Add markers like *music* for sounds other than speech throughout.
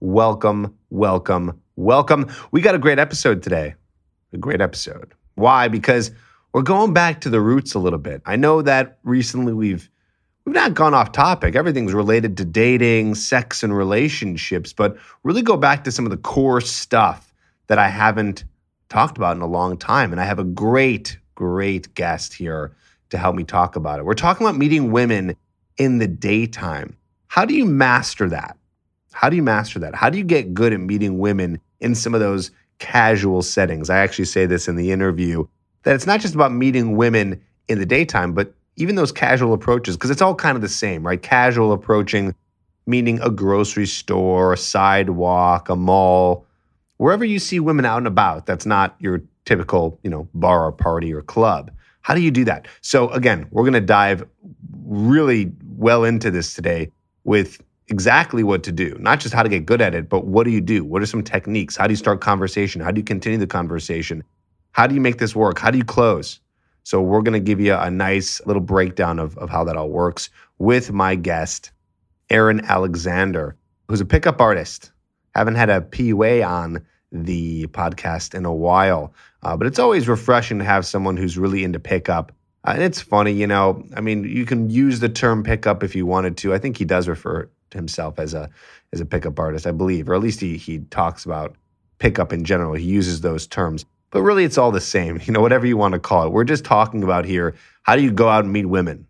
Welcome, welcome, welcome. We got a great episode today. A great episode. Why? Because we're going back to the roots a little bit. I know that recently we've we've not gone off topic. Everything's related to dating, sex, and relationships, but really go back to some of the core stuff that I haven't talked about in a long time. And I have a great, great guest here to help me talk about it. We're talking about meeting women in the daytime. How do you master that? How do you master that? How do you get good at meeting women in some of those casual settings? I actually say this in the interview that it's not just about meeting women in the daytime, but even those casual approaches, because it's all kind of the same, right? Casual approaching, meaning a grocery store, a sidewalk, a mall, wherever you see women out and about, that's not your typical, you know, bar or party or club. How do you do that? So again, we're going to dive really well into this today with exactly what to do, not just how to get good at it, but what do you do? What are some techniques? How do you start conversation? How do you continue the conversation? How do you make this work? How do you close? So we're going to give you a nice little breakdown of, of how that all works with my guest, Aaron Alexander, who's a pickup artist. Haven't had a PUA on the podcast in a while, uh, but it's always refreshing to have someone who's really into pickup. Uh, and it's funny, you know, I mean, you can use the term pickup if you wanted to. I think he does refer himself as a as a pickup artist, I believe, or at least he he talks about pickup in general. He uses those terms. But really it's all the same. *laughs* You know, whatever you want to call it. We're just talking about here, how do you go out and meet women?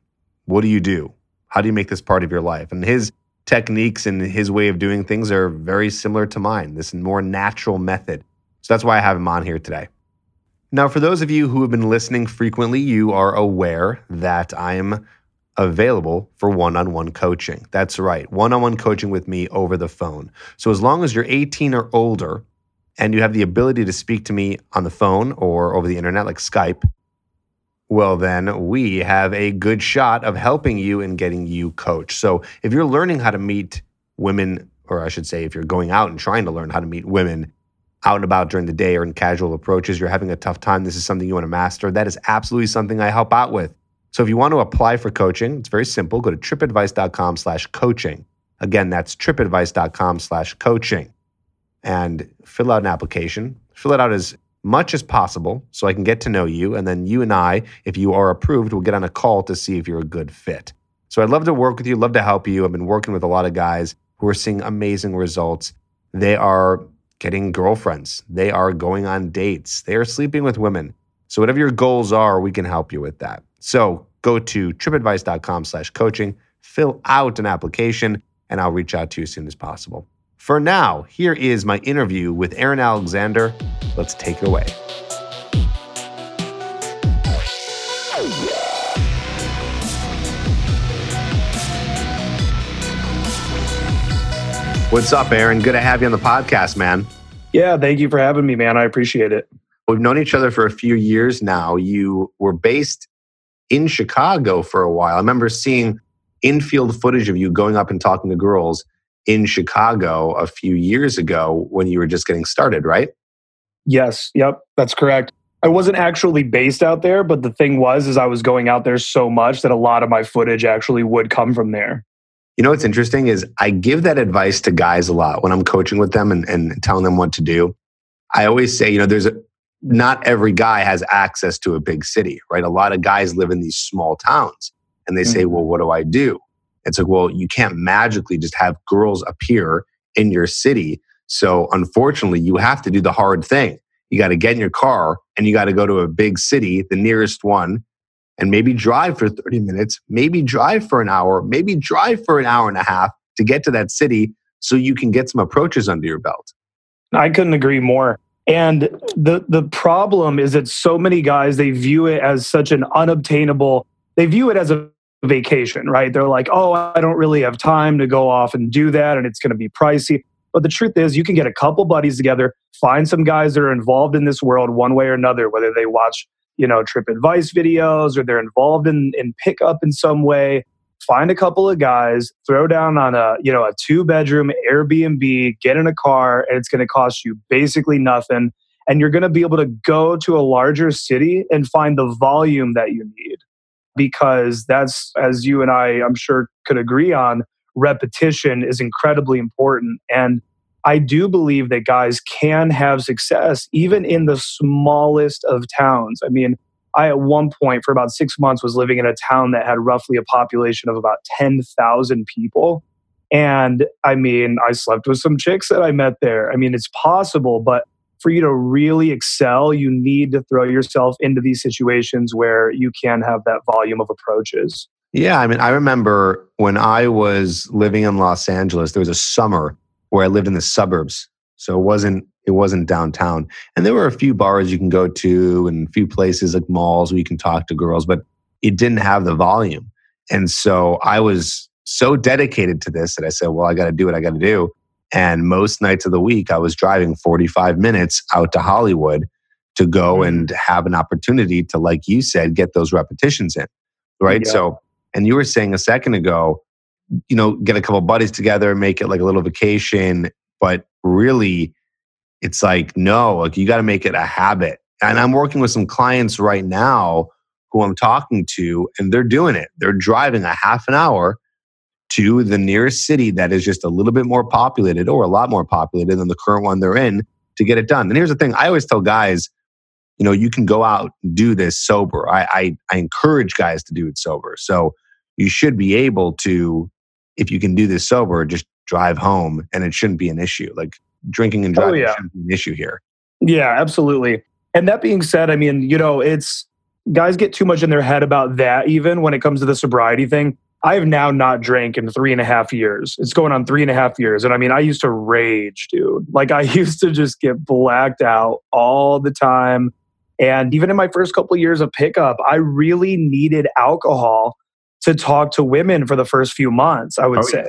What do you do? How do you make this part of your life? And his techniques and his way of doing things are very similar to mine, this more natural method. So that's why I have him on here today. Now, for those of you who have been listening frequently, you are aware that I'm available for one on one coaching. That's right, one on one coaching with me over the phone. So, as long as you're 18 or older and you have the ability to speak to me on the phone or over the internet, like Skype, well, then we have a good shot of helping you and getting you coached. So if you're learning how to meet women, or I should say, if you're going out and trying to learn how to meet women out and about during the day or in casual approaches, you're having a tough time, this is something you want to master, that is absolutely something I help out with. So if you want to apply for coaching, it's very simple. Go to tripadvice.com slash coaching. Again, that's tripadvice.com slash coaching and fill out an application. Fill it out as much as possible so I can get to know you. And then you and I, if you are approved, will get on a call to see if you're a good fit. So I'd love to work with you, love to help you. I've been working with a lot of guys who are seeing amazing results. They are getting girlfriends, they are going on dates, they are sleeping with women. So whatever your goals are, we can help you with that. So go to tripadvice.com slash coaching, fill out an application, and I'll reach out to you as soon as possible. For now, here is my interview with Aaron Alexander. Let's take it away. What's up, Aaron? Good to have you on the podcast, man. Yeah, thank you for having me, man. I appreciate it. We've known each other for a few years now. You were based in Chicago for a while. I remember seeing infield footage of you going up and talking to girls in Chicago a few years ago when you were just getting started, right? Yes, yep, that's correct. I wasn't actually based out there, but the thing was is I was going out there so much that a lot of my footage actually would come from there. You know what's interesting is I give that advice to guys a lot when I'm coaching with them and, and telling them what to do. I always say, you know, there's a, not every guy has access to a big city, right? A lot of guys live in these small towns and they say, mm-hmm. well, what do I do? It's like, well, you can't magically just have girls appear in your city. So unfortunately, you have to do the hard thing. You got to get in your car and you got to go to a big city, the nearest one, and maybe drive for 30 minutes, maybe drive for an hour, maybe drive for an hour and a half to get to that city so you can get some approaches under your belt. I couldn't agree more. And the the problem is that so many guys they view it as such an unobtainable. They view it as a vacation, right? They're like, oh, I don't really have time to go off and do that, and it's going to be pricey. But the truth is, you can get a couple buddies together, find some guys that are involved in this world one way or another, whether they watch, you know, trip advice videos or they're involved in, in pickup in some way. Find a couple of guys, throw down on a, you know, a two bedroom Airbnb, get in a car, and it's going to cost you basically nothing. And you're going to be able to go to a larger city and find the volume that you need. Because that's, as you and I, I'm sure, could agree on, repetition is incredibly important. And I do believe that guys can have success even in the smallest of towns. I mean, I at one point for about six months was living in a town that had roughly a population of about 10,000 people. And I mean, I slept with some chicks that I met there. I mean, it's possible, but for you to really excel, you need to throw yourself into these situations where you can have that volume of approaches. Yeah, I mean, I remember when I was living in Los Angeles, there was a summer where I lived in the suburbs. So it wasn't it wasn't downtown. And there were a few bars you can go to and a few places like malls where you can talk to girls, but it didn't have the volume. And so I was so dedicated to this that I said, well, I got to do what I got to do. And most nights of the week, I was driving 45 minutes out to Hollywood to go mm-hmm. and have an opportunity to, like you said, get those repetitions in. Right. Yeah. So and you were saying a second ago, you know, get a couple buddies together, make it like a little vacation. But really, it's like, no, like you got to make it a habit. And I'm working with some clients right now who I'm talking to, and they're doing it. They're driving a half an hour to the nearest city that is just a little bit more populated or a lot more populated than the current one they're in to get it done. And here's the thing I always tell guys, you know, you can go out and do this sober. I, I, I encourage guys to do it sober. So you should be able to, if you can do this sober, just drive home and it shouldn't be an issue. Like drinking and oh, driving oh, yeah. shouldn't be an issue here. Yeah, absolutely. And that being said, I mean, you know, it's guys get too much in their head about that, even when it comes to the sobriety thing. I have now not drank in three and a half years. It's going on three and a half years. And I mean, I used to rage, dude. Like, I *laughs* used to just get blacked out all the time. And even in my first couple of years of pickup, I really needed alcohol to talk to women for the first few months, I would oh, say. Yeah.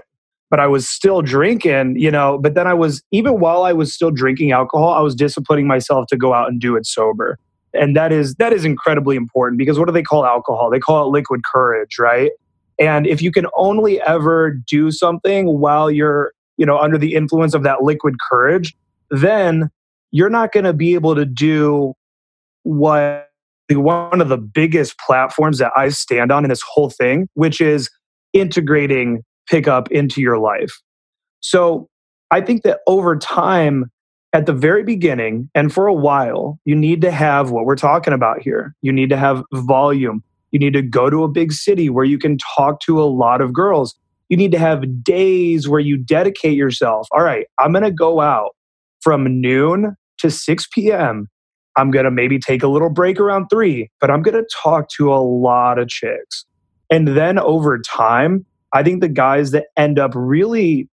But I was still drinking, you know, but then I was, even while I was still drinking alcohol, I was disciplining myself to go out and do it sober. And that is that is incredibly important because what do they call alcohol? They call it liquid courage, right? And if you can only ever do something while you're, you know, under the influence of that liquid courage, then you're not going to be able to do what one of the biggest platforms that I stand on in this whole thing, which is integrating pickup into your life. So I think that over time, at the very beginning and for a while, you need to have what we're talking about here. You need to have volume. You need to go to a big city where you can talk to a lot of girls. You need to have days where you dedicate yourself. All right, I'm going to go out from noon to 6 p.m. I'm going to maybe take a little break around three, but I'm going to talk to a lot of chicks. And then over time, I think the guys that end up really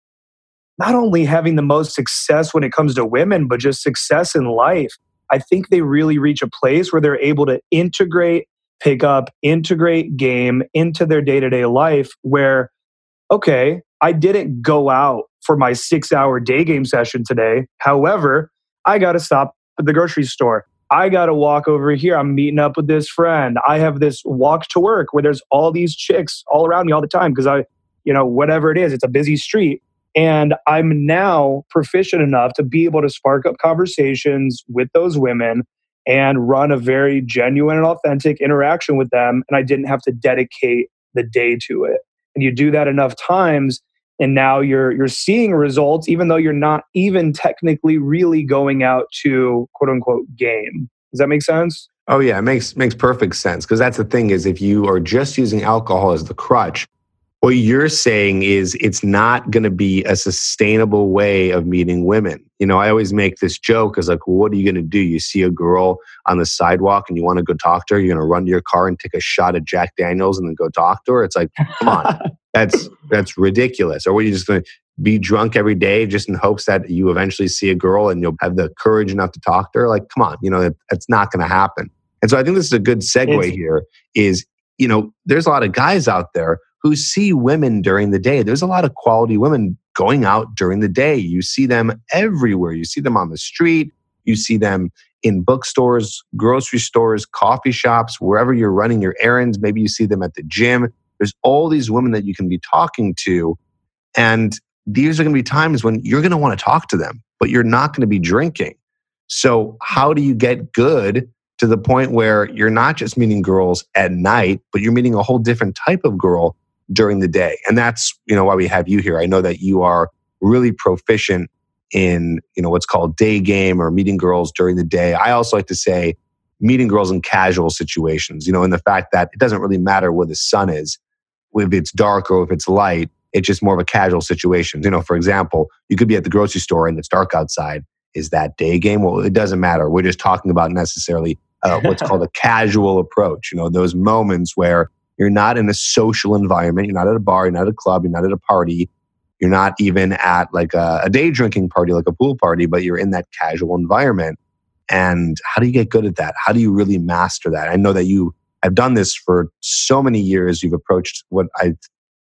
not only having the most success when it comes to women, but just success in life, I think they really reach a place where they're able to integrate, pick up, integrate game into their day to day life where, okay, I didn't go out for my six hour day game session today. However, I got to stop at the grocery store. I got to walk over here. I'm meeting up with this friend. I have this walk to work where there's all these chicks all around me all the time because I, you know, whatever it is, it's a busy street. And I'm now proficient enough to be able to spark up conversations with those women and run a very genuine and authentic interaction with them. And I didn't have to dedicate the day to it. And you do that enough times, and now you're you're seeing results even though you're not even technically really going out to quote unquote game. Does that make sense? Oh yeah it makes makes perfect sense because that's the thing is if you are just using alcohol as the crutch what you're saying is it's not going to be a sustainable way of meeting women. You know, I always make this joke as like, well, what are you going to do? You see a girl on the sidewalk and you want to go talk to her. You're going to run to your car and take a shot at Jack Daniels and then go talk to her. It's like, come on, *laughs* that's that's ridiculous. Or were you just going to be drunk every day just in hopes that you eventually see a girl and you'll have the courage enough to talk to her? Like, come on, you know, that's not going to happen. And so I think this is a good segue it's, here. Is you know, there's a lot of guys out there who see women during the day. There's a lot of quality women going out during the day. You see them everywhere. You see them on the street. You see them in bookstores, grocery stores, coffee shops, wherever you're running your errands. Maybe you see them at the gym. There's all these women that you can be talking to. And these are going to be times when you're going to want to talk to them, but you're not going to be drinking. So, how do you get good to the point where you're not just meeting girls at night, but you're meeting a whole different type of girl during the day? And that's, you know, why we have you here. I know that you are really proficient in, you know, what's called day game or meeting girls during the day. I also like to say meeting girls in casual situations, you know, in the fact that it doesn't really matter where the sun is, if it's dark or if it's light, it's just more of a casual situation. You know, for example, you could be at the grocery store and it's dark outside. Is that day game? Well, it doesn't matter. We're just talking about necessarily uh, what's *laughs* called a casual approach. You know, those moments where you're not in a social environment, you're not at a bar, you're not at a club, you're not at a party, you're not even at like a, a day drinking party, like a pool party, but you're in that casual environment. And how do you get good at that? How do you really master that? I know that you have done this for so many years. You've approached what I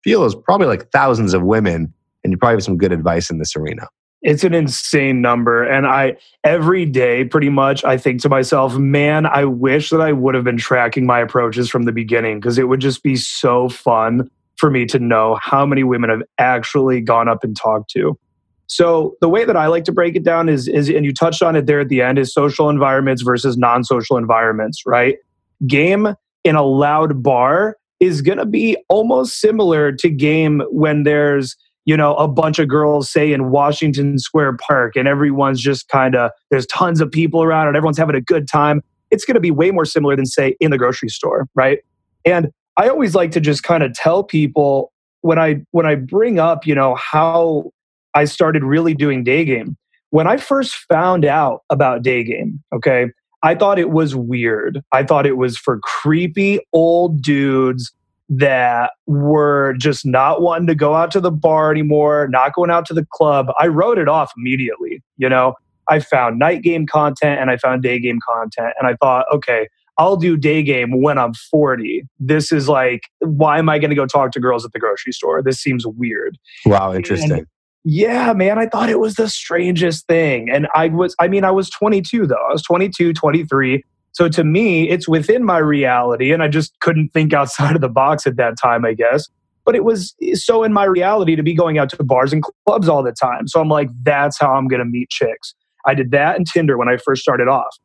feel is probably like thousands of women, and you probably have some good advice in this arena. It's an insane number. And I, every day, pretty much, I think to myself, man, I wish that I would have been tracking my approaches from the beginning because it would just be so fun for me to know how many women I've actually gone up and talked to. So the way that I like to break it down is, is and you touched on it there at the end, is social environments versus non-social environments, right? Game in a loud bar is going to be almost similar to game when there's you know a bunch of girls say in washington square park and everyone's just kind of there's tons of people around and everyone's having a good time. It's going to be way more similar than say in the grocery store right? And i always like to just kind of tell people when i when i bring up you know how i started really doing day game. When i first found out about day game okay I thought it was weird. I thought it was for creepy old dudes that were just not wanting to go out to the bar anymore, not going out to the club. I wrote it off immediately. You know, I found night game content and I found day game content. And I thought, okay, I'll do day game when I'm 40. This is like, why am I going to go talk to girls at the grocery store? This seems weird. Wow, interesting. And yeah, man, I thought it was the strangest thing. And I was, I mean, I was 22 though. I was 22, 23. So to me, it's within my reality. And I just couldn't think outside of the box at that time, I guess. But it was eh, so in my reality to be going out to bars and clubs all the time. So I'm like, that's how I'm going to meet chicks. I did that in Tinder when I first started off.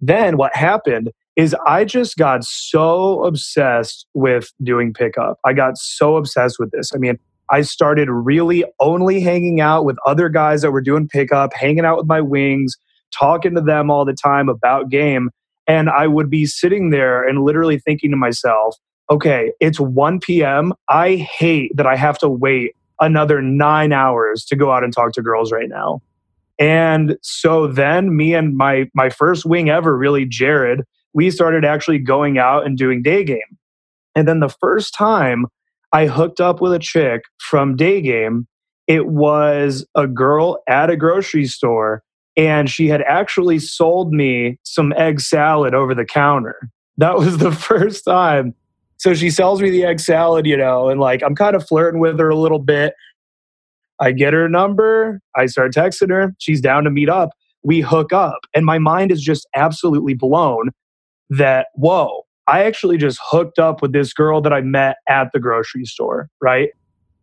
Then what happened is I just got so obsessed with doing pickup. I got so obsessed with this. I mean, I started really only hanging out with other guys that were doing pickup, hanging out with my wings, talking to them all the time about game. And I would be sitting there and literally thinking to myself, okay, it's 1 p.m. I hate that I have to wait another nine hours to go out and talk to girls right now. And so then me and my my first wing ever, really Jared, we started actually going out and doing day game. And then the first time I hooked up with a chick from Day Game. It was a girl at a grocery store, and she had actually sold me some egg salad over the counter. That was the *laughs* first time. So she sells me the egg salad, you know, and like I'm kind of flirting with her a little bit. I get her number, I start texting her, she's down to meet up. We hook up, and my mind is just absolutely blown that, whoa, I actually just hooked up with this girl that I met at the grocery store, right?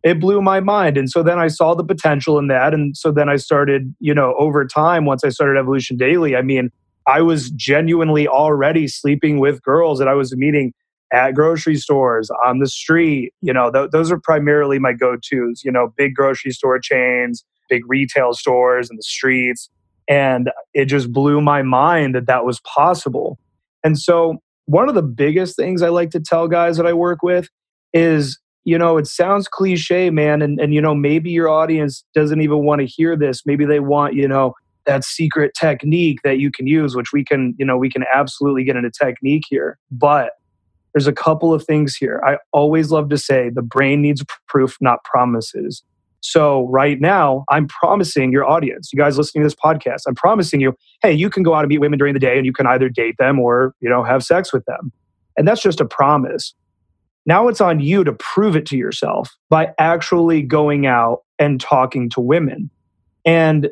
It blew my mind. And so then I saw the potential in that. And so then I started, you know, over time, once I started Evolution Daily, I mean, I was genuinely already sleeping with girls that I was meeting at grocery stores, on the street. You know, th- those are primarily my go tos, you know, big grocery store chains, big retail stores in the streets. And it just blew my mind that that was possible. And so one of the biggest things I like to tell guys that I work with is, you know, it sounds cliche, man. And, and you know, maybe your audience doesn't even want to hear this. Maybe they want, you know, that secret technique that you can use, which we can, you know, we can absolutely get into technique here. But there's a couple of things here. I always love to say the brain needs proof, not promises. So right now, I'm promising your audience, you guys listening to this podcast, I'm promising you, hey, you can go out and meet women during the day and you can either date them or, you know, have sex with them. And that's just a promise. Now it's on you to prove it to yourself by actually going out and talking to women. And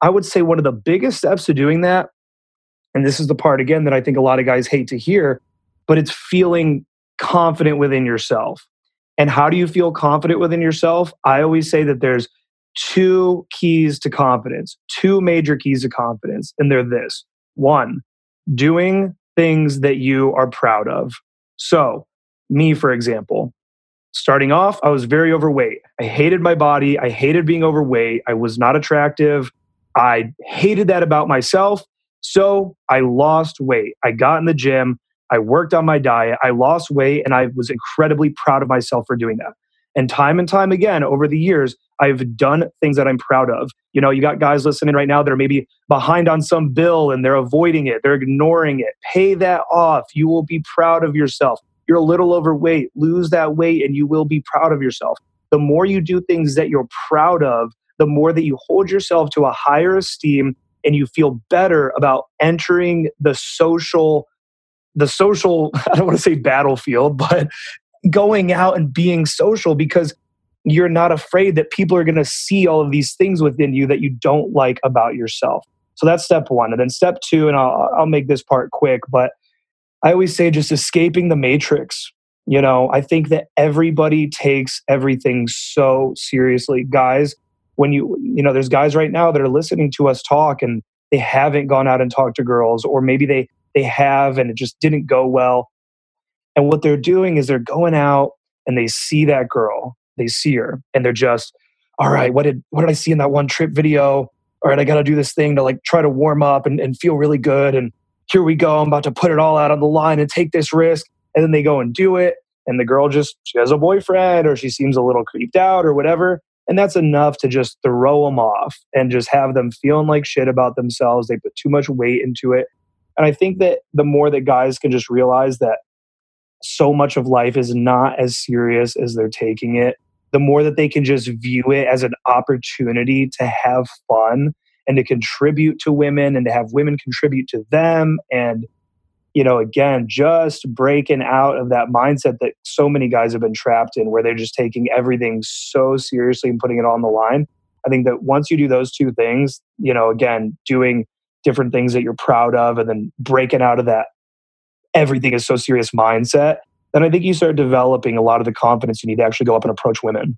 I would say one of the biggest steps to doing that, and this is the part again that I think a lot of guys hate to hear, but it's feeling confident within yourself. And how do you feel confident within yourself? I always say that there's two keys to confidence, two major keys to confidence, and they're this one, doing things that you are proud of. So, me, for example, starting off, I was very overweight. I hated my body. I hated being overweight. I was not attractive. I hated that about myself. So I lost weight. I got in the gym. I worked on my diet. I lost weight and I was incredibly proud of myself for doing that. And time and time again over the years, I've done things that I'm proud of. You know, you got guys listening right now that are maybe behind on some bill and they're avoiding it, they're ignoring it. Pay that off. You will be proud of yourself. You're a little overweight, lose that weight, and you will be proud of yourself. The more you do things that you're proud of, the more that you hold yourself to a higher esteem and you feel better about entering the social the social *laughs* i don't want to say battlefield but going out and being social because you're not afraid that people are going to see all of these things within you that you don't like about yourself so that's step one and then step two and i'll, I'll make this part quick but i always say just escaping the matrix you know? I think that everybody takes everything so seriously. Guys when you you know there's guys right now that are listening to us talk and they haven't gone out and talked to girls or maybe they they have and it just didn't go well. And what they're doing is they're going out and they see that girl they see her and they're just all right what did what did i see in that one trip video? All right i gotta do this thing to like try to warm up and, and feel really good. And here we go i'm about to put it all out on the line and take this risk and then they go and do it and the girl just she has a boyfriend or she seems a little creeped out or whatever and that's enough to just throw them off and just have them feeling like shit about themselves. They put too much weight into it. And I think that the more that guys can just realize that so much of life is not as serious as they're taking it, the more that they can just view it as an opportunity to have fun and to contribute to women and to have women contribute to them and you know, again, just breaking out of that mindset that so many guys have been trapped in where they're just taking everything so seriously and putting it on the line. I think that once you do those two things, you know, again, doing different things that you're proud of and then breaking out of that everything is so serious mindset, then I think you start developing a lot of the confidence you need to actually go up and approach women.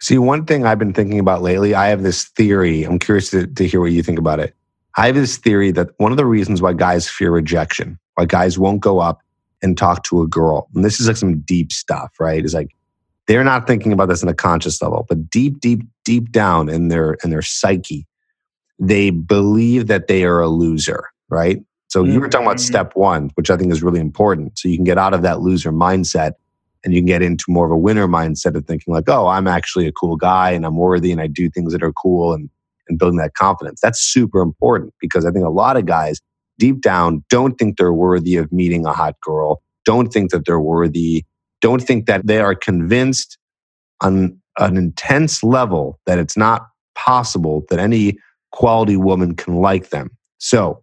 See, one thing I've been thinking about lately, I have this theory. I'm curious to, to hear what you think about it. I have this theory that one of the reasons why guys fear rejection, why guys won't go up and talk to a girl, and this is like some deep stuff, right? Is like they're not thinking about this on a conscious level, but deep, deep, deep down in their in their psyche, they believe that they are a loser, right? So mm-hmm. you were talking about mm-hmm. step one, which I think is really important. So you can get out of that loser mindset and you can get into more of a winner mindset of thinking like, oh, I'm actually a cool guy and I'm worthy and I do things that are cool and and building that confidence. That's super important because I think a lot of guys deep down don't think they're worthy of meeting a hot girl, don't think that they're worthy, don't think that they are convinced on an intense level that it's not possible that any quality woman can like them. So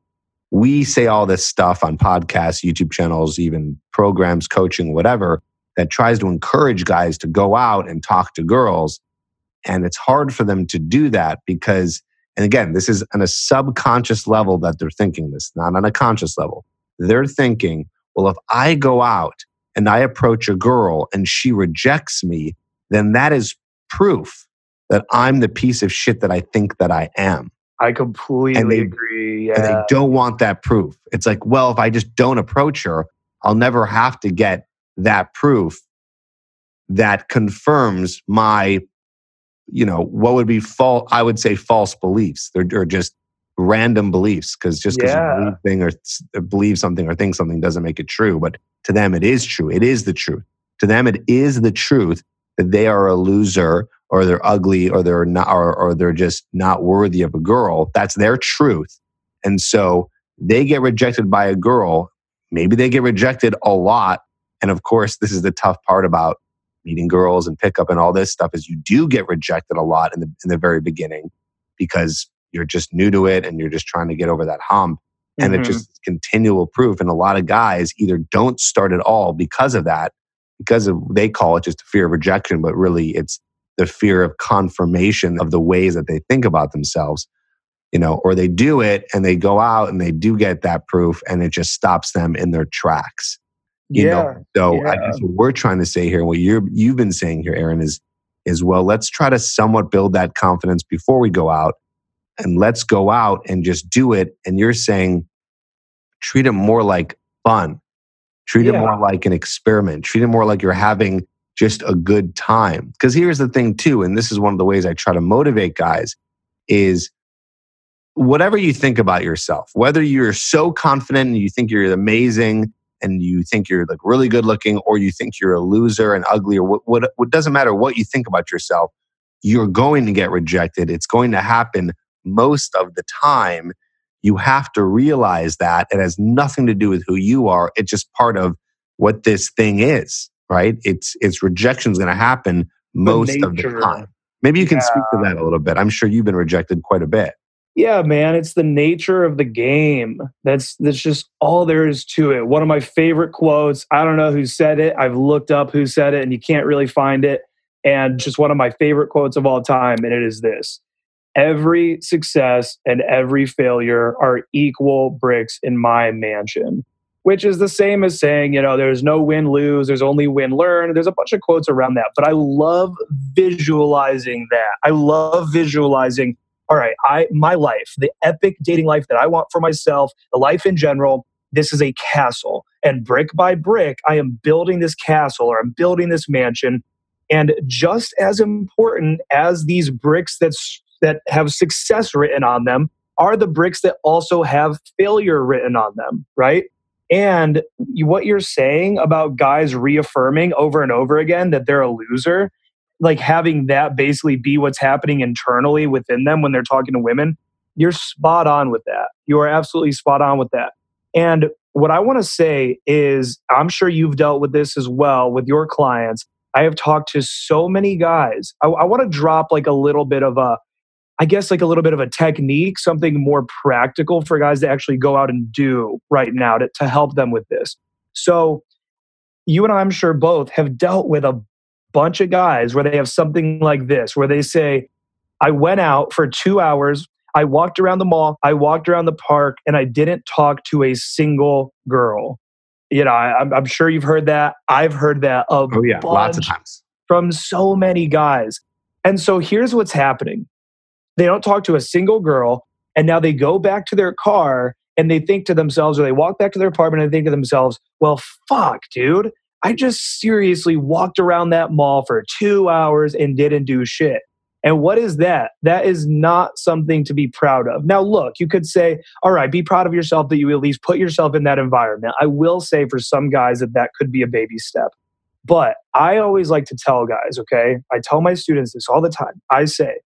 we say all this stuff on podcasts, YouTube channels, even programs, coaching, whatever, that tries to encourage guys to go out and talk to girls. And it's hard for them to do that because, and again, this is on a subconscious level that they're thinking this, not on a conscious level. They're thinking, well, if I go out and I approach a girl and she rejects me, then that is proof that I'm the piece of shit that I think that I am. I completely and they, agree. Yeah. And they don't want that proof. It's like, well, if I just don't approach her, I'll never have to get that proof that confirms my you know, what would be false? I would say false beliefs. They're, they're just random beliefs because just because yeah. you believe, or, uh, believe something or think something doesn't make it true. But to them, it is true. It is the truth. To them, it is the truth that they are a loser or they're ugly or they're not or, or they're just not worthy of a girl. That's their truth. And so they get rejected by a girl. Maybe they get rejected a lot. And of course, this is the tough part about meeting girls and pickup and all this stuff is you do get rejected a lot in the in the very beginning because you're just new to it and you're just trying to get over that hump and mm-hmm. it just continual proof and a lot of guys either don't start at all because of that because of, they call it just a fear of rejection, but really it's the fear of confirmation of the ways that they think about themselves, you know, or they do it and they go out and they do get that proof and it just stops them in their tracks. You yeah. know, so yeah. I guess what we're trying to say here, what you're you've been saying here, Aaron, is is well, let's try to somewhat build that confidence before we go out and let's go out and just do it. And you're saying treat it more like fun. Treat Yeah. it more like an experiment. Treat it more like you're having just a good time. Because here's the thing, too, and this is one of the ways I try to motivate guys is whatever you think about yourself, whether you're so confident and you think you're amazing and you think you're like really good looking or you think you're a loser and ugly or what, what, what doesn't matter what you think about yourself, you're going to get rejected. It's going to happen most of the time. You have to realize that it has nothing to do with who you are. It's just part of what this thing is, right? It's it's rejection's going to happen most of the time. Maybe you can speak to that a little bit. I'm sure you've been rejected quite a bit. Yeah, man, it's the nature of the game. That's that's just all there is to it. One of my favorite quotes. I don't know who said it. I've looked up who said it, and you can't really find it. And just one of my favorite quotes of all time, and it is this: "Every success and every failure are equal bricks in my mansion." Which is the same as saying, you know, there's no win lose, there's only win learn. There's a bunch of quotes around that, but I love visualizing that. I love visualizing all right, I my life, the epic dating life that I want for myself, the life in general, this is a castle. And brick by brick, I am building this castle or I'm building this mansion. And just as important as these bricks that's that have success written on them are the bricks that also have failure written on them, right? And what you're saying about guys reaffirming over and over again that they're a loser, like having that basically be what's happening internally within them when they're talking to women, you're spot on with that. You are absolutely spot on with that. And what I want to say is, I'm sure you've dealt with this as well with your clients. I have talked to so many guys. I, I want to drop like a little bit of a, I guess, like a little bit of a technique, something more practical for guys to actually go out and do right now to, to help them with this. So, you and I, I'm sure both have dealt with a bunch of guys where they have something like this, where they say, I went out for two hours, I walked around the mall, I walked around the park, and I didn't talk to a single girl. You know, I, I'm, I'm sure you've heard that. I've heard that a Oh yeah, lots of times. from so many guys. And so here's what's happening they don't talk to a single girl, and now they go back to their car and they think to themselves, or they walk back to their apartment and they think to themselves, well, fuck, dude. I just seriously walked around that mall for two hours and didn't do shit. And what is that? That is not something to be proud of. Now, look, you could say, all right, be proud of yourself that you at least put yourself in that environment. I will say for some guys that that could be a baby step. But I always like to tell guys, okay? I tell my students this all the time. I say,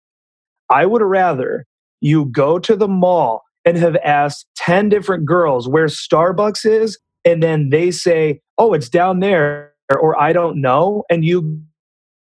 I would rather you go to the mall and have asked 10 different girls where Starbucks is, and then they say, oh, it's down there, or I don't know. And you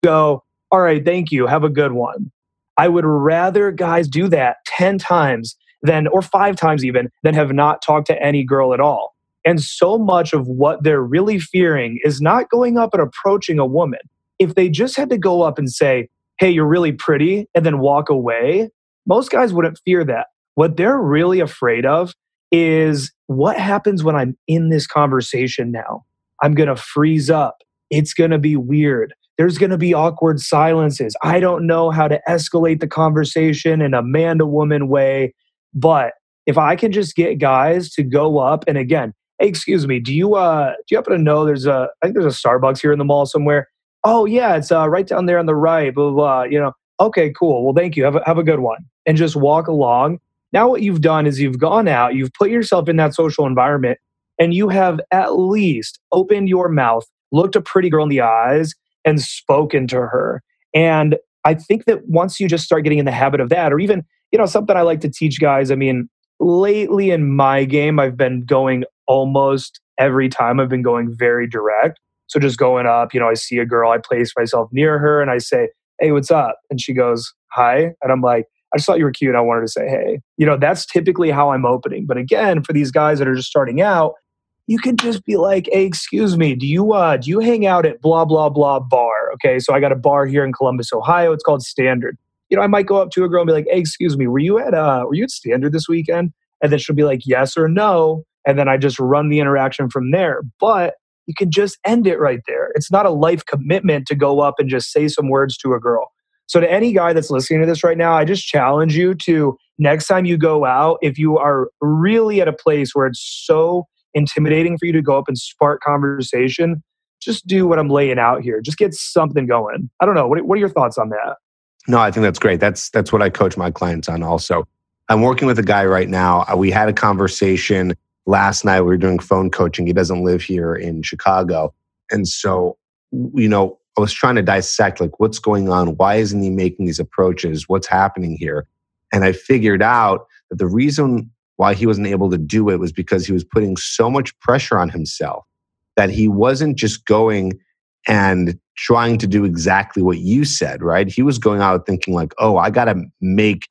go, all right, thank you. Have a good one. I would rather guys do that 10 times than, or five times even, than have not talked to any girl at all. And so much of what they're really fearing is not going up and approaching a woman. If they just had to go up and say, hey, you're really pretty, and then walk away, most guys wouldn't fear that. What they're really afraid of is what happens when I'm in this conversation now? I'm going to freeze up. It's going to be weird. There's going to be awkward silences. I don't know how to escalate the conversation in a man to woman way. But if I can just get guys to go up and again, hey, excuse me, do you uh do you happen to know there's a I think there's a Starbucks here in the mall somewhere? Oh yeah, it's uh right down there on the right, blah blah, blah. You know, okay, cool. Well, thank you. Have a, have a good one. And just walk along. Now what you've done is you've gone out, you've put yourself in that social environment, and you have at least opened your mouth, looked a pretty girl in the eyes, and spoken to her. And I think that once you just start getting in the habit of that, or even, you know, something I like to teach guys, I mean, lately in my game, I've been going almost every time, I've been going very direct. So just going up, you know, I see a girl, I place myself near her and I say, Hey, what's up? And she goes, Hi. And I'm like, I just thought you were cute. I wanted to say, Hey, you know, that's typically how I'm opening. But again, for these guys that are just starting out, you could just be like, "Hey, excuse me, do you uh do you hang out at blah blah blah bar?" Okay, so I got a bar here in Columbus, Ohio. It's called Standard. You know, I might go up to a girl and be like, "Hey, excuse me, were you at uh were you at Standard this weekend?" And then she'll be like, "Yes or no," and then I just run the interaction from there. But you can just end it right there. It's not a life commitment to go up and just say some words to a girl. So to any guy that's listening to this right now, I just challenge you to next time you go out, if you are really at a place where it's so intimidating for you to go up and spark conversation, just do what I'm laying out here. Just get something going. I don't know. What, what are your thoughts on that? No, I think that's great. That's that's what I coach my clients on also. I'm working with a guy right now. Uh, we had a conversation last night. We were doing phone coaching. He doesn't live here in Chicago. And so, you know, I was trying to dissect like what's going on. Why isn't he making these approaches? What's happening here? And I figured out that the reason why he wasn't able to do it was because he was putting so much pressure on himself that he wasn't just going and trying to do exactly what you said, right? He was going out thinking, like, oh, I got to make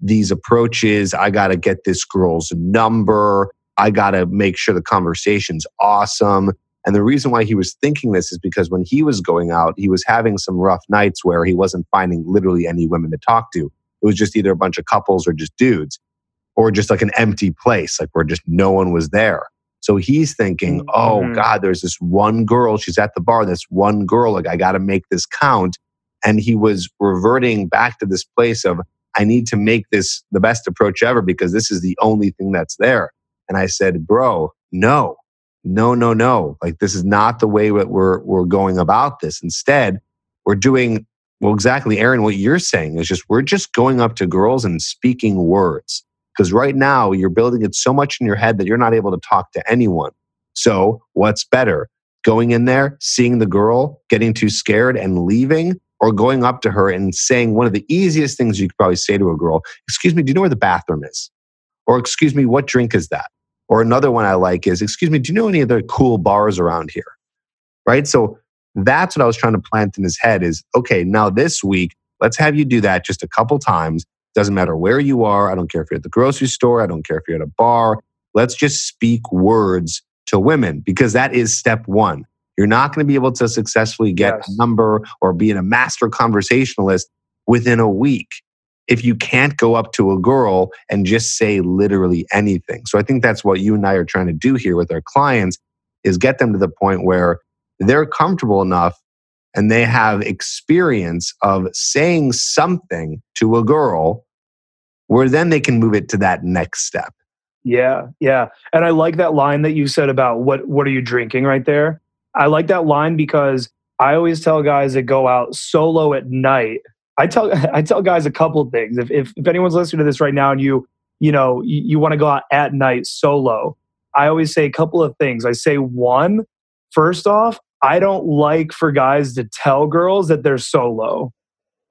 these approaches. I got to get this girl's number. I got to make sure the conversation's awesome. And the reason why he was thinking this is because when he was going out, he was having some rough nights where he wasn't finding literally any women to talk to. It was just either a bunch of couples or just dudes or just like an empty place, like where just no one was there. So he's thinking, mm-hmm. oh mm-hmm. God, there's this one girl. She's at the bar. This one girl. Like, I got to make this count. And he was reverting back to this place of, I need to make this the best approach ever because this is the only thing that's there. And I said, bro, no, no, no, no. Like, this is not the way that we're, we're going about this. Instead, we're doing, well, exactly, Aaron, what you're saying is just, we're just going up to girls and speaking words. Because right now you're building it so much in your head that you're not able to talk to anyone. So, what's better? Going in there, seeing the girl, getting too scared and leaving, or going up to her and saying one of the easiest things you could probably say to a girl, Excuse me, do you know where the bathroom is? Or, Excuse me, what drink is that? Or another one I like is, Excuse me, do you know any other cool bars around here? Right? So, that's what I was trying to plant in his head is okay, now this week, let's have you do that just a couple times doesn't matter where you are. I don't care if you're at the grocery store. I don't care if you're at a bar. Let's just speak words to women because that is step one. You're not going to be able to successfully get yes. a number or be a master conversationalist within a week if you can't go up to a girl and just say literally anything. So I think that's what you and I are trying to do here with our clients is get them to the point where they're comfortable enough and they have experience of saying something to a girl where then they can move it to that next step. Yeah, yeah. And I like that line that you said about what what are you drinking right there? I like that line because I always tell guys that go out solo at night. I tell *laughs* I tell guys a couple things. If if, if anyone's listening to this right now and you you know you, you want to go out at night solo, I always say a couple of things. I say one, first off, I don't like for guys to tell girls that they're solo.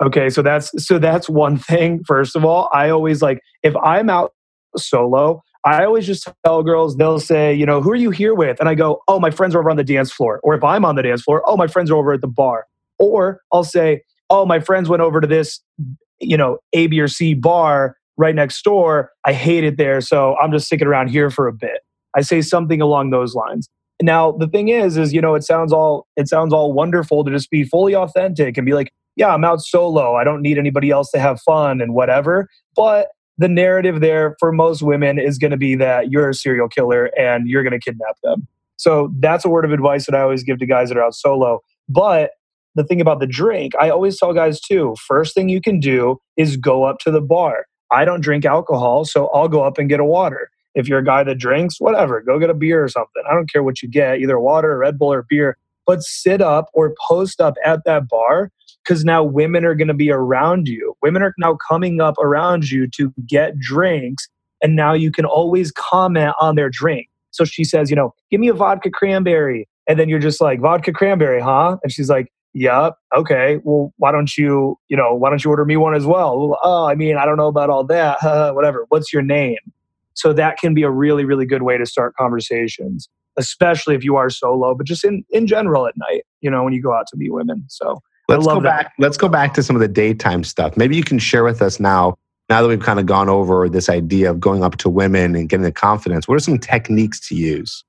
Okay, so that's so that's one thing. First of all, I always like if I'm out solo, I always just tell girls they'll say, you know, who are you here with? And I go, oh, my friends are over on the dance floor. Or if I'm on the dance floor, oh, my friends are over at the bar. Or I'll say, oh, my friends went over to this, you know, A, B, or C bar right next door. I hate it there, so I'm just sticking around here for a bit. I say something along those lines. Now the thing is, is you know, it sounds all it sounds all wonderful to just be fully authentic and be like, yeah, I'm out solo. I don't need anybody else to have fun and whatever. But the narrative there for most women is going to be that you're a serial killer and you're going to kidnap them. So that's a word of advice that I always give to guys that are out solo. But the thing about the drink, I always tell guys too, first thing you can do is go up to the bar. I don't drink alcohol, so I'll go up and get a water. If you're a guy that drinks, whatever, go get a beer or something. I don't care what you get, either water, Red Bull, or beer, but sit up or post up at that bar because now women are going to be around you. Women are now coming up around you to get drinks, and now you can always comment on their drink. So she says, you know, give me a vodka cranberry. And then you're just like, vodka cranberry, huh? And she's like, Yep. Okay. Well, why don't you, you know, why don't you order me one as well? well oh, I mean, I don't know about all that. *laughs* Whatever. What's your name? So that can be a really, really good way to start conversations, especially if you are solo, but just in, in general at night, you know, when you go out to meet women. So let's go that. back. Let's go back to some of the daytime stuff. Maybe you can share with us now, now that we've kind of gone over this idea of going up to women and getting the confidence, what are some techniques to use?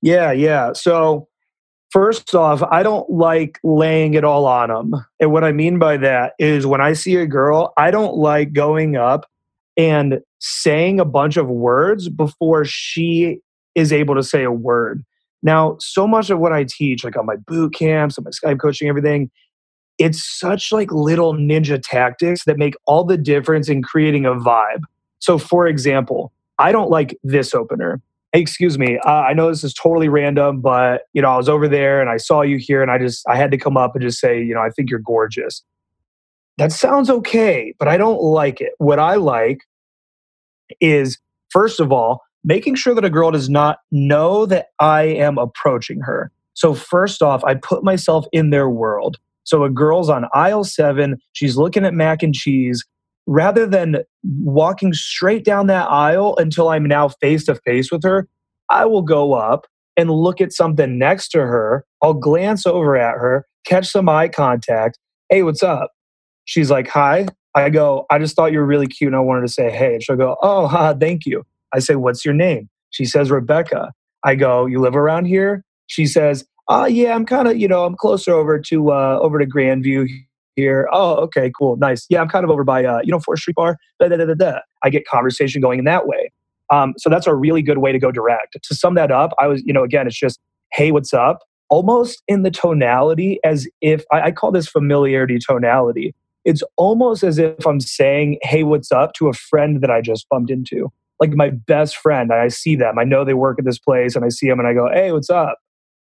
Yeah, yeah. So first off, I don't like laying it all on them. And what I mean by that is when I see a girl, I don't like going up and saying a bunch of words before she is able to say a word. Now, so much of what I teach, like on my boot camps and my Skype coaching, everything, it's such like little ninja tactics that make all the difference in creating a vibe. So, for example, I don't like this opener. Hey, excuse me, uh, I know this is totally random, but you know, I was over there and I saw you here, and I just I had to come up and just say, you know, I think you're gorgeous. That sounds okay, but I don't like it. What I like is, first of all, making sure that a girl does not know that I am approaching her. So, first off, I put myself in their world. So, a girl's on aisle seven, she's looking at mac and cheese. Rather than walking straight down that aisle until I'm now face to face with her, I will go up and look at something next to her. I'll glance over at her, catch some eye contact. Hey, what's up? She's like, Hi. I go, I just thought you were really cute and I wanted to say hey. And she'll go, Oh, *laughs* ha, thank you. I say, What's your name? She says, Rebecca. I go, You live around here? She says, Oh, yeah, I'm kind of, you know, I'm closer over to uh, over to Grandview here. Oh, okay, cool, nice. Yeah, I'm kind of over by, uh, you know, Fourth Street Bar. Da, da, da, da, da. I get conversation going in that way. Um, so that's a really good way to go direct. To sum that up, I was, you know, again, it's just, hey, what's up? Almost in the tonality as if I, I call this familiarity tonality. It's almost as if I'm saying, hey, what's up to a friend that I just bumped into like my best friend. I see them. I know they work at this place and I see them and I go, hey, what's up?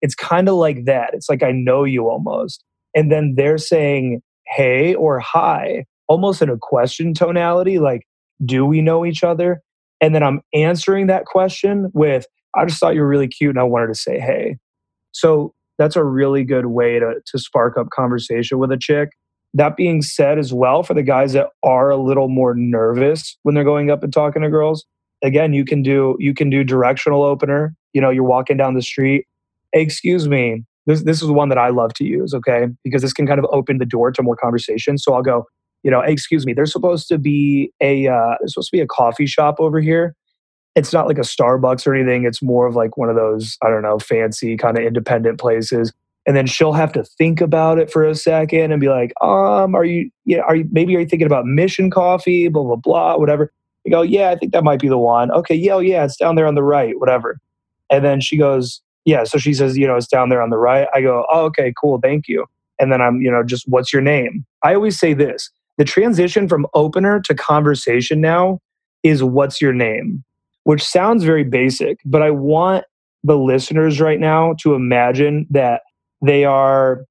It's kind of like that. It's like I know you almost. And then they're saying, hey or hi, almost in a question tonality, like, do we know each other? And then I'm answering that question with, I just thought you were really cute and I wanted to say hey. So that's a really good way to, to spark up conversation with a chick. That being said, as well, for the guys that are a little more nervous when they're going up and talking to girls, again you can do you can do directional opener. You know you're walking down the street. Hey, excuse me this this is one that i love to use okay? Because this can kind of open the door to more conversation. So i'll go you know hey, excuse me there's supposed to be a uh, there's supposed to be a coffee shop over here. It's not like a starbucks or anything. It's more of like one of those i don't know fancy kind of independent places and then she'll have to think about it for a second and be like um are you yeah are you maybe are you thinking about mission coffee blah blah blah whatever you go, yeah, I think that might be the one. Okay, yeah, oh, yeah, it's down there on the right, whatever. And then she goes, yeah. So she says, you know, it's down there on the right. I go, oh, okay, cool, thank you. And then I'm, you know, just what's your name? I always say this the transition from opener to conversation now is what's your name, which sounds very basic, but I want the listeners right now to imagine that they are,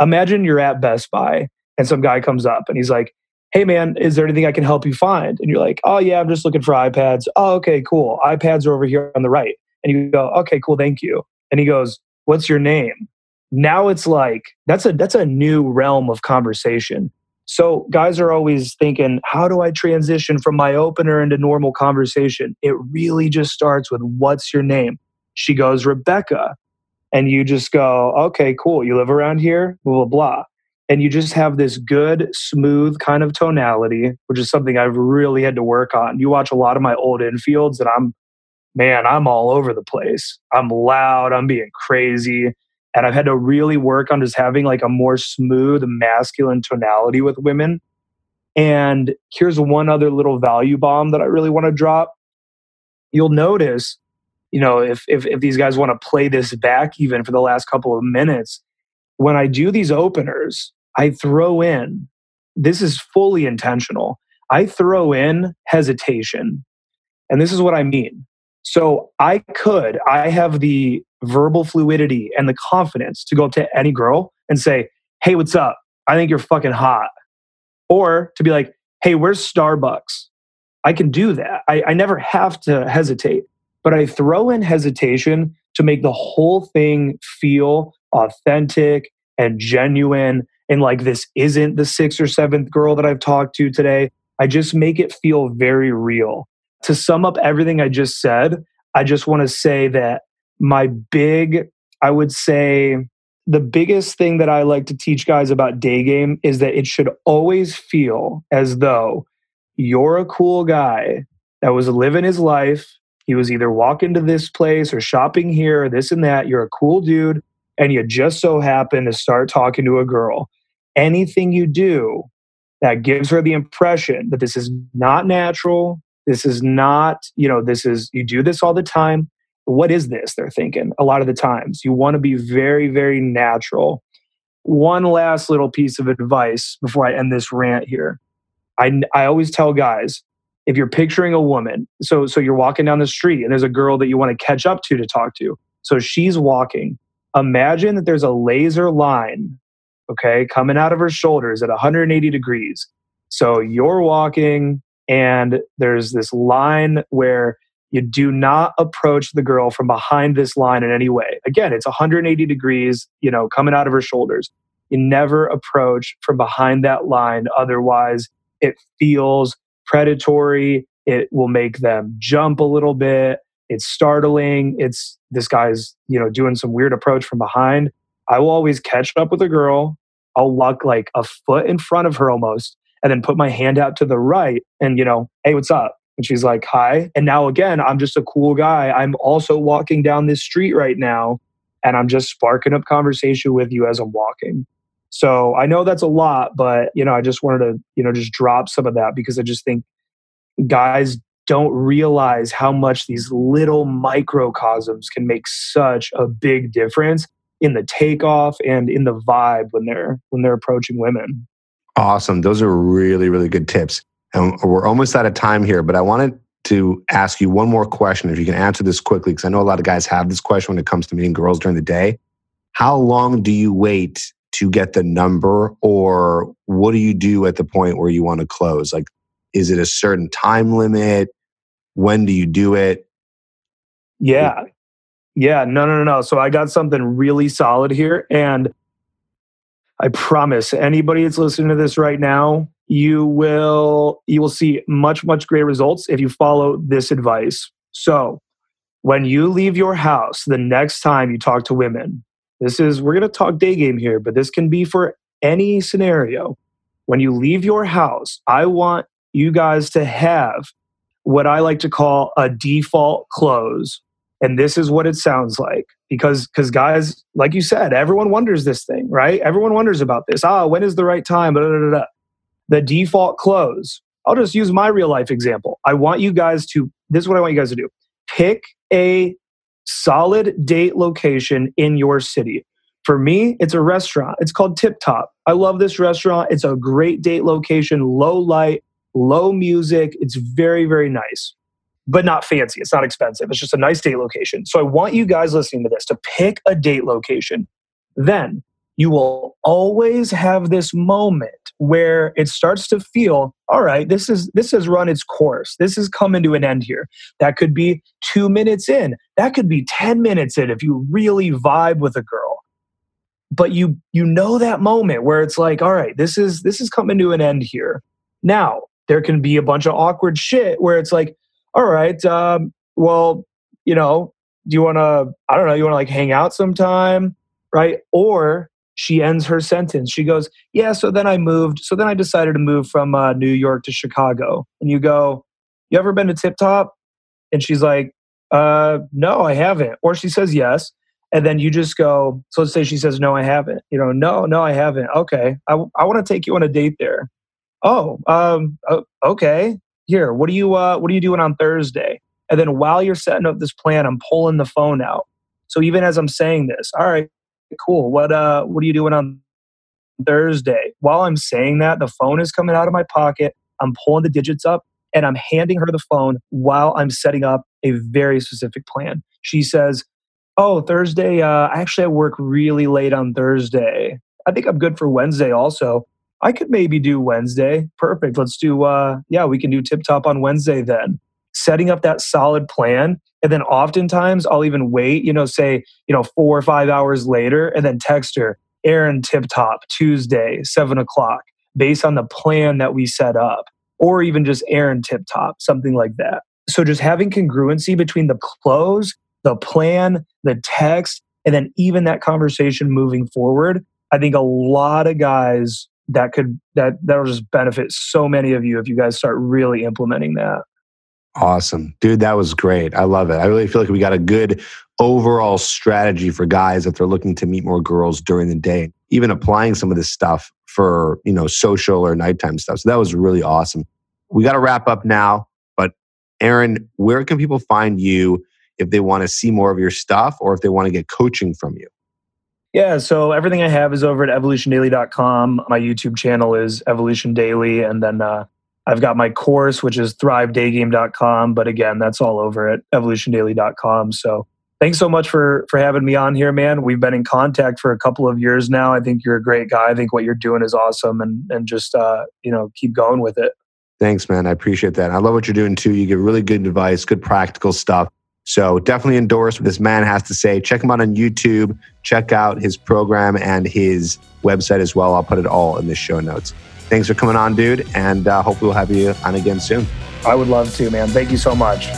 imagine you're at Best Buy and some guy comes up and he's like, hey man, is there anything I can help you find? And you're like, oh yeah, I'm just looking for iPads. Oh, okay, cool. iPads are over here on the right. And you go, okay, cool, thank you. And he goes, what's your name? Now it's like that's a that's a new realm of conversation. So guys are always thinking, how do I transition from my opener into normal conversation? It really just starts with what's your name? She goes, Rebecca. And you just go, okay, cool. You live around here? Blah, blah, blah and you just have this good smooth kind of tonality which is something i've really had to work on you watch a lot of my old infields and i'm man i'm all over the place i'm loud i'm being crazy and i've had to really work on just having like a more smooth masculine tonality with women and here's one other little value bomb that i really want to drop you'll notice you know if if, if these guys want to play this back even for the last couple of minutes when i do these openers I throw in, this is fully intentional. I throw in hesitation. And this is what I mean. So I could, I have the verbal fluidity and the confidence to go up to any girl and say, Hey, what's up? I think you're fucking hot. Or to be like, Hey, where's Starbucks? I can do that. I, I never have to hesitate, but I throw in hesitation to make the whole thing feel authentic and genuine and like this isn't the sixth or seventh girl that I've talked to today. I just make it feel very real. To sum up everything I just said, I just want to say that my big, I would say, the biggest thing that I like to teach guys about day game is that it should always feel as though you're a cool guy that was living his life. He was either walking to this place or shopping here, or this and that. You're a cool dude, and you just so happen to start talking to a girl. Anything you do that gives her the impression that this is not natural, this is not, you know, this is, you do this all the time. What is this? They're thinking a lot of the times. You want to be very, very natural. One last little piece of advice before I end this rant here. I, I always tell guys if you're picturing a woman, so so you're walking down the street and there's a girl that you want to catch up to to talk to. So she's walking. Imagine that there's a laser line, okay, coming out of her shoulders at 180 degrees. So you're walking and there's this line where you do not approach the girl from behind this line in any way. Again, it's 180 degrees, you know, coming out of her shoulders. You never approach from behind that line otherwise it feels predatory. It will make them jump a little bit. It's startling. It's this guy's, you know, doing some weird approach from behind. I will always catch up with a girl. I'll walk like a foot in front of her almost, and then put my hand out to the right and, you know, hey, what's up? And she's like, hi. And now again, I'm just a cool guy. I'm also walking down this street right now, and I'm just sparking up conversation with you as I'm walking. So I know that's a lot, but you know, I just wanted to, you know, just drop some of that because I just think guys don't realize how much these little microcosms can make such a big difference in the takeoff and in the vibe when they're when they're approaching women. Awesome. Those are really, really good tips. And we're almost out of time here, but I wanted to ask you one more question. If you can answer this quickly, because I know a lot of guys have this question when it comes to meeting girls during the day. How long do you wait to get the number or what do you do at the point where you want to close? Like is it a certain time limit? When do you do it? Yeah. Yeah no no no no. So i got something really solid here and i promise anybody that's listening to this right now you will you will see much much greater results if you follow this advice. So when you leave your house the next time you talk to women this is, we're going to talk day game here, but this can be for any scenario. When you leave your house, I want you guys to have what I like to call a default close. And this is what it sounds like. Because, because guys, like you said, everyone wonders this thing, right? Everyone wonders about this. Ah, when is the right time? Blah, blah, blah, the default close. I'll just use my real life example. I want you guys to, this is what I want you guys to do pick a solid date location in your city. For me, it's a restaurant. It's called Tip Top. I love this restaurant. It's a great date location, low light, low music. It's very, very nice, but not fancy. It's not expensive. It's just a nice date location. So I want you guys listening to this to pick a date location. Then you will always have this moment where it starts to feel all right this is this has run its course. This is coming to an end here. That could be 2 minutes in. That could be 10 minutes in if you really vibe with a girl. But you you know that moment where it's like all right this is this is coming to an end here. Now there can be a bunch of awkward shit where it's like all right um, well you know do you want to i don't know you want to like hang out sometime right? Or she ends her sentence. She goes, Yeah, so then I moved. So then I decided to move from uh, New York to Chicago. And you go, You ever been to Tip Top? And she's like, uh, No, I haven't. Or she says yes. And then you just go, So let's say she says, No, I haven't. You know, no, no, I haven't. Okay. I, I want to take you on a date there. Oh, um, okay. Here, what are you, uh, what are you doing on Thursday? And then while you're setting up this plan, I'm pulling the phone out. So even as I'm saying this, all right, cool. What uh what are you doing on Thursday? While I'm saying that, the phone is coming out of my pocket. I'm pulling the digits up and I'm handing her the phone while I'm setting up a very specific plan. She says, Oh, Thursday, uh, actually, I work really late on Thursday. I think I'm good for Wednesday also. I could maybe do Wednesday. Perfect. Let's do, uh, yeah, we can do tip top on Wednesday then. Setting up that solid plan and then oftentimes I'll even wait, you know, say, you know, four or five hours later and then text her, Aaron Tip Top, Tuesday, seven o'clock, based on the plan that we set up, or even just Aaron Tip Top, something like that. So just having congruency between the close, the plan, the text, and then even that conversation moving forward. I think a lot of guys that could that that'll just benefit so many of you if you guys start really implementing that. Awesome. Dude, that was great. I love it. I really feel like we got a good overall strategy for guys if they're looking to meet more girls during the day, even applying some of this stuff for, you know, social or nighttime stuff. So that was really awesome. We got to wrap up now, but Aaron, where can people find you if they want to see more of your stuff or if they want to get coaching from you? Yeah, so everything I have is over at evolutiondaily.com. My YouTube channel is Evolution Daily. And then uh, I've got my course, which is thrivedaygame.com. But again, that's all over at evolutiondaily.com. So thanks so much for for having me on here, man. We've been in contact for a couple of years now. I think you're a great guy. I think what you're doing is awesome and and just uh, you know, keep going with it. Thanks, man. I appreciate that. I love what you're doing too. You give really good advice, good practical stuff. So definitely endorse what this man has to say. Check him out on YouTube. Check out his program and his website as well. I'll put it all in the show notes. Thanks for coming on, dude, and uh, hopefully we'll have you on again soon. I would love to, man. Thank you so much.